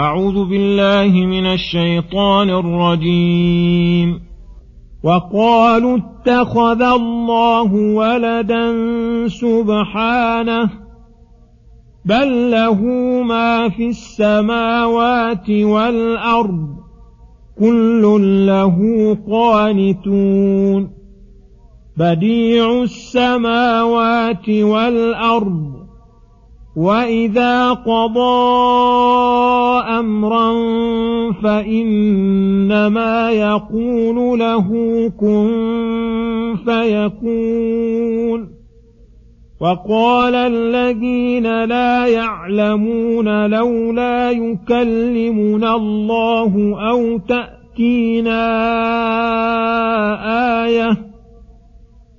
أعوذ بالله من الشيطان الرجيم. وقالوا اتخذ الله ولدا سبحانه بل له ما في السماوات والأرض كل له قانتون. بديع السماوات والأرض وإذا قضى فإنما يقول له كن فيكون. وقال الذين لا يعلمون لولا يكلمنا الله أو تأتينا آية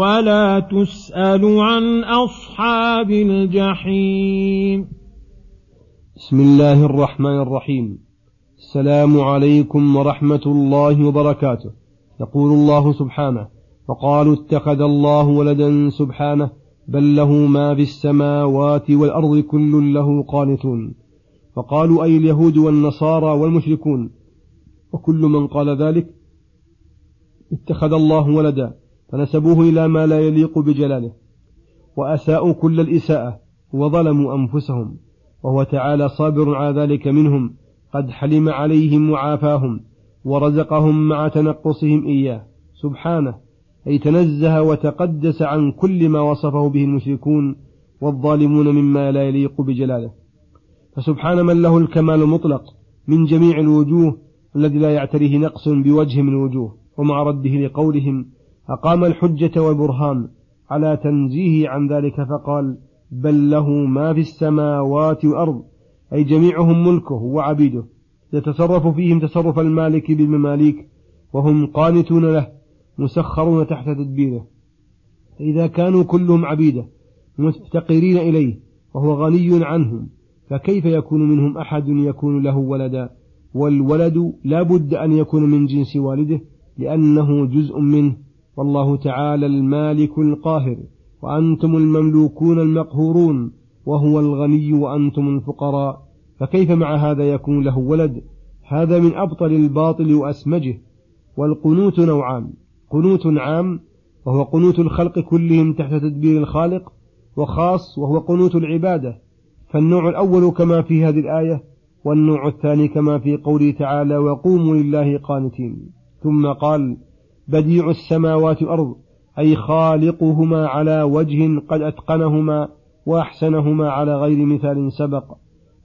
ولا تسأل عن أصحاب الجحيم. بسم الله الرحمن الرحيم. السلام عليكم ورحمة الله وبركاته. يقول الله سبحانه وقالوا اتخذ الله ولدا سبحانه بل له ما في السماوات والأرض كل له قانتون. فقالوا أي اليهود والنصارى والمشركون؟ وكل من قال ذلك اتخذ الله ولدا. فنسبوه إلى ما لا يليق بجلاله. وأساءوا كل الإساءة وظلموا أنفسهم. وهو تعالى صابر على ذلك منهم. قد حلم عليهم وعافاهم ورزقهم مع تنقصهم إياه. سبحانه. أي تنزه وتقدس عن كل ما وصفه به المشركون والظالمون مما لا يليق بجلاله. فسبحان من له الكمال المطلق من جميع الوجوه الذي لا يعتريه نقص بوجه من الوجوه. ومع رده لقولهم أقام الحجة والبرهان على تنزيه عن ذلك فقال بل له ما في السماوات والأرض أي جميعهم ملكه وعبيده يتصرف فيهم تصرف المالك بالمماليك وهم قانتون له مسخرون تحت تدبيره. فإذا كانوا كلهم عبيده مفتقرين إليه وهو غني عنهم فكيف يكون منهم أحد يكون له ولدا؟ والولد لا بد أن يكون من جنس والده لأنه جزء منه. والله تعالى المالك القاهر وأنتم المملوكون المقهورون وهو الغني وأنتم الفقراء فكيف مع هذا يكون له ولد؟ هذا من أبطل الباطل وأسمجه. والقنوت نوعان قنوت عام وهو قنوت الخلق كلهم تحت تدبير الخالق وخاص وهو قنوت العبادة. فالنوع الأول كما في هذه الآية والنوع الثاني كما في قوله تعالى وقوموا لله قانتين ثم قال بديع السماوات والأرض أي خالقهما على وجه قد أتقنهما وأحسنهما على غير مثال سبق.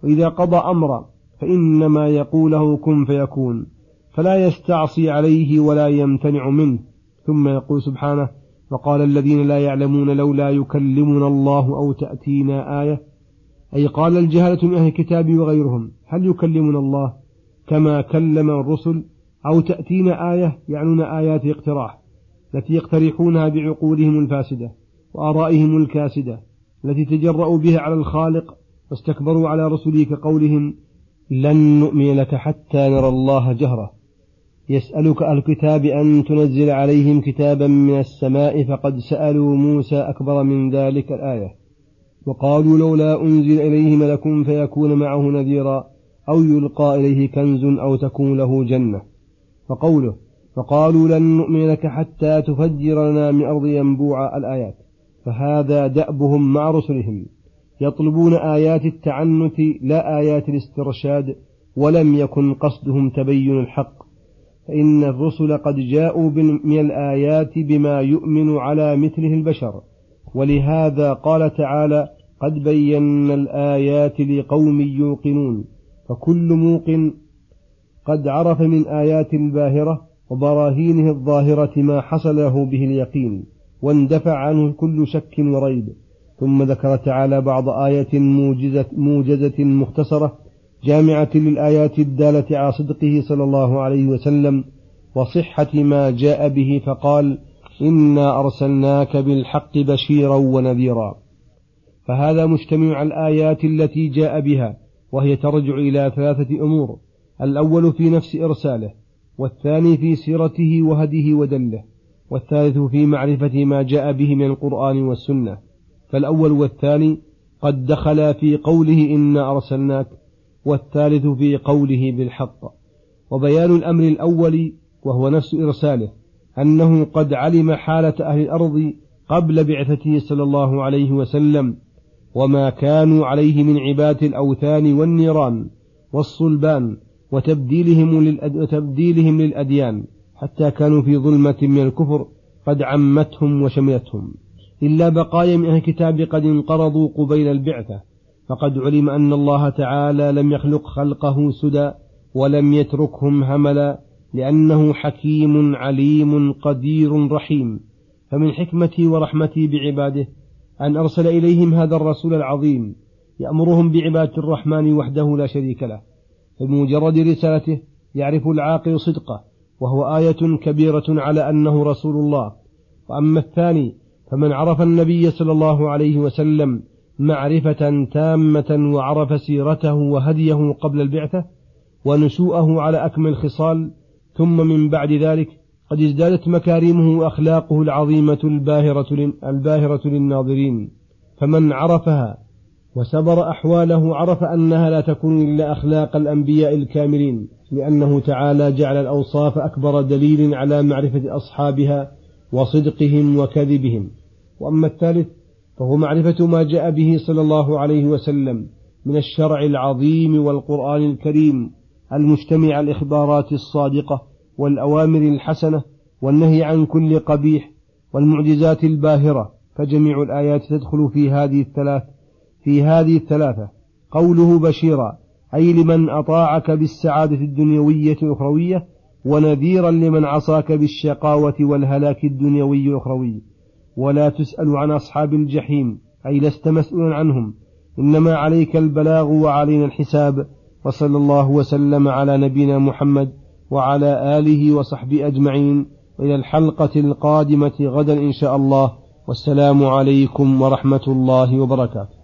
وإذا قضى أمرا فإنما يقوله كن فيكون فلا يستعصي عليه ولا يمتنع منه. ثم يقول سبحانه وقال الذين لا يعلمون لولا يكلمنا الله أو تأتينا آية. أي قال الجهلة من أهل الكتاب وغيرهم هل يكلمنا الله كما كلم الرسل؟ أو تأتينا آية يعنون آيات اقتراح التي يقترحونها بعقولهم الفاسدة وآرائهم الكاسدة التي تجرؤوا بها على الخالق واستكبروا على رسله كقولهم لن نؤمن لك حتى نرى الله جهرة. يسألك الكتاب أن تنزل عليهم كتابا من السماء فقد سألوا موسى أكبر من ذلك الآية. وقالوا لولا أنزل إليه ملك فيكون معه نذيرا أو يلقى إليه كنز أو تكون له جنة. وقوله فقالوا لن نؤمن لك حتى تفجر لنا من أرض ينبوع الآيات فهذا دأبهم مع رسلهم يطلبون آيات التعنت لا آيات الاسترشاد ولم يكن قصدهم تبين الحق فإن الرسل قد جاءوا من الآيات بما يؤمن على مثله البشر ولهذا قال تعالى قد بينا الآيات لقوم يوقنون فكل موقن قد عرف من آيات الباهرة وبراهينه الظاهرة ما حصل له به اليقين واندفع عنه كل شك وريب. ثم ذكر تعالى بعض آية موجزة, موجزة مختصرة جامعة للآيات الدالة على صدقه صلى الله عليه وسلم وصحة ما جاء به فقال إنا أرسلناك بالحق بشيرا ونذيرا. فهذا مجتمع الآيات التي جاء بها وهي ترجع إلى ثلاثة أمور. الأول في نفس إرساله والثاني في سيرته وهديه ودله والثالث في معرفة ما جاء به من القرآن والسنة. فالأول والثاني قد دخلا في قوله إنا أرسلناك والثالث في قوله بالحق. وبيان الأمر الأول وهو نفس إرساله أنه قد علم حالة أهل الأرض قبل بعثته صلى الله عليه وسلم وما كانوا عليه من عبادة الأوثان والنيران والصلبان. وتبديلهم, للأد... وتبديلهم للأديان حتى كانوا في ظلمة من الكفر قد عمتهم وشملتهم إلا بقايا من أهل الكتاب قد انقرضوا قبيل البعثة فقد علم أن الله تعالى لم يخلق خلقه سدى ولم يتركهم هملا لأنه حكيم عليم قدير رحيم. فمن حكمتي ورحمتي بعباده أن أرسل إليهم هذا الرسول العظيم يأمرهم بعبادة الرحمن وحده لا شريك له. فبمجرد رسالته يعرف العاقل صدقه وهو آية كبيرة على أنه رسول الله. وأما الثاني فمن عرف النبي صلى الله عليه وسلم معرفة تامة وعرف سيرته وهديه قبل البعثة ونشوءه على أكمل الخصال ثم من بعد ذلك قد ازدادت مكارمه وأخلاقه العظيمة الباهرة, الباهرة للناظرين. فمن عرفها وسبر أحواله عرف أنها لا تكون إلا أخلاق الأنبياء الكاملين لأنه تعالى جعل الأوصاف أكبر دليل على معرفة أصحابها وصدقهم وكذبهم. وأما الثالث فهو معرفة ما جاء به صلى الله عليه وسلم من الشرع العظيم والقرآن الكريم المجتمع الإخبارات الصادقة والأوامر الحسنة والنهي عن كل قبيح والمعجزات الباهرة فجميع الآيات تدخل في هذه الثلاث في هذه الثلاثة. قوله بشيرا أي لمن أطاعك بالسعادة الدنيوية الأخروية ونذيرا لمن عصاك بالشقاوة والهلاك الدنيوي الأخروي. ولا تسأل عن أصحاب الجحيم أي لست مسؤولا عنهم. إنما عليك البلاغ وعلينا الحساب. وصلى الله وسلم على نبينا محمد وعلى آله وصحبه أجمعين. إلى الحلقة القادمة غدا إن شاء الله. والسلام عليكم ورحمة الله وبركاته.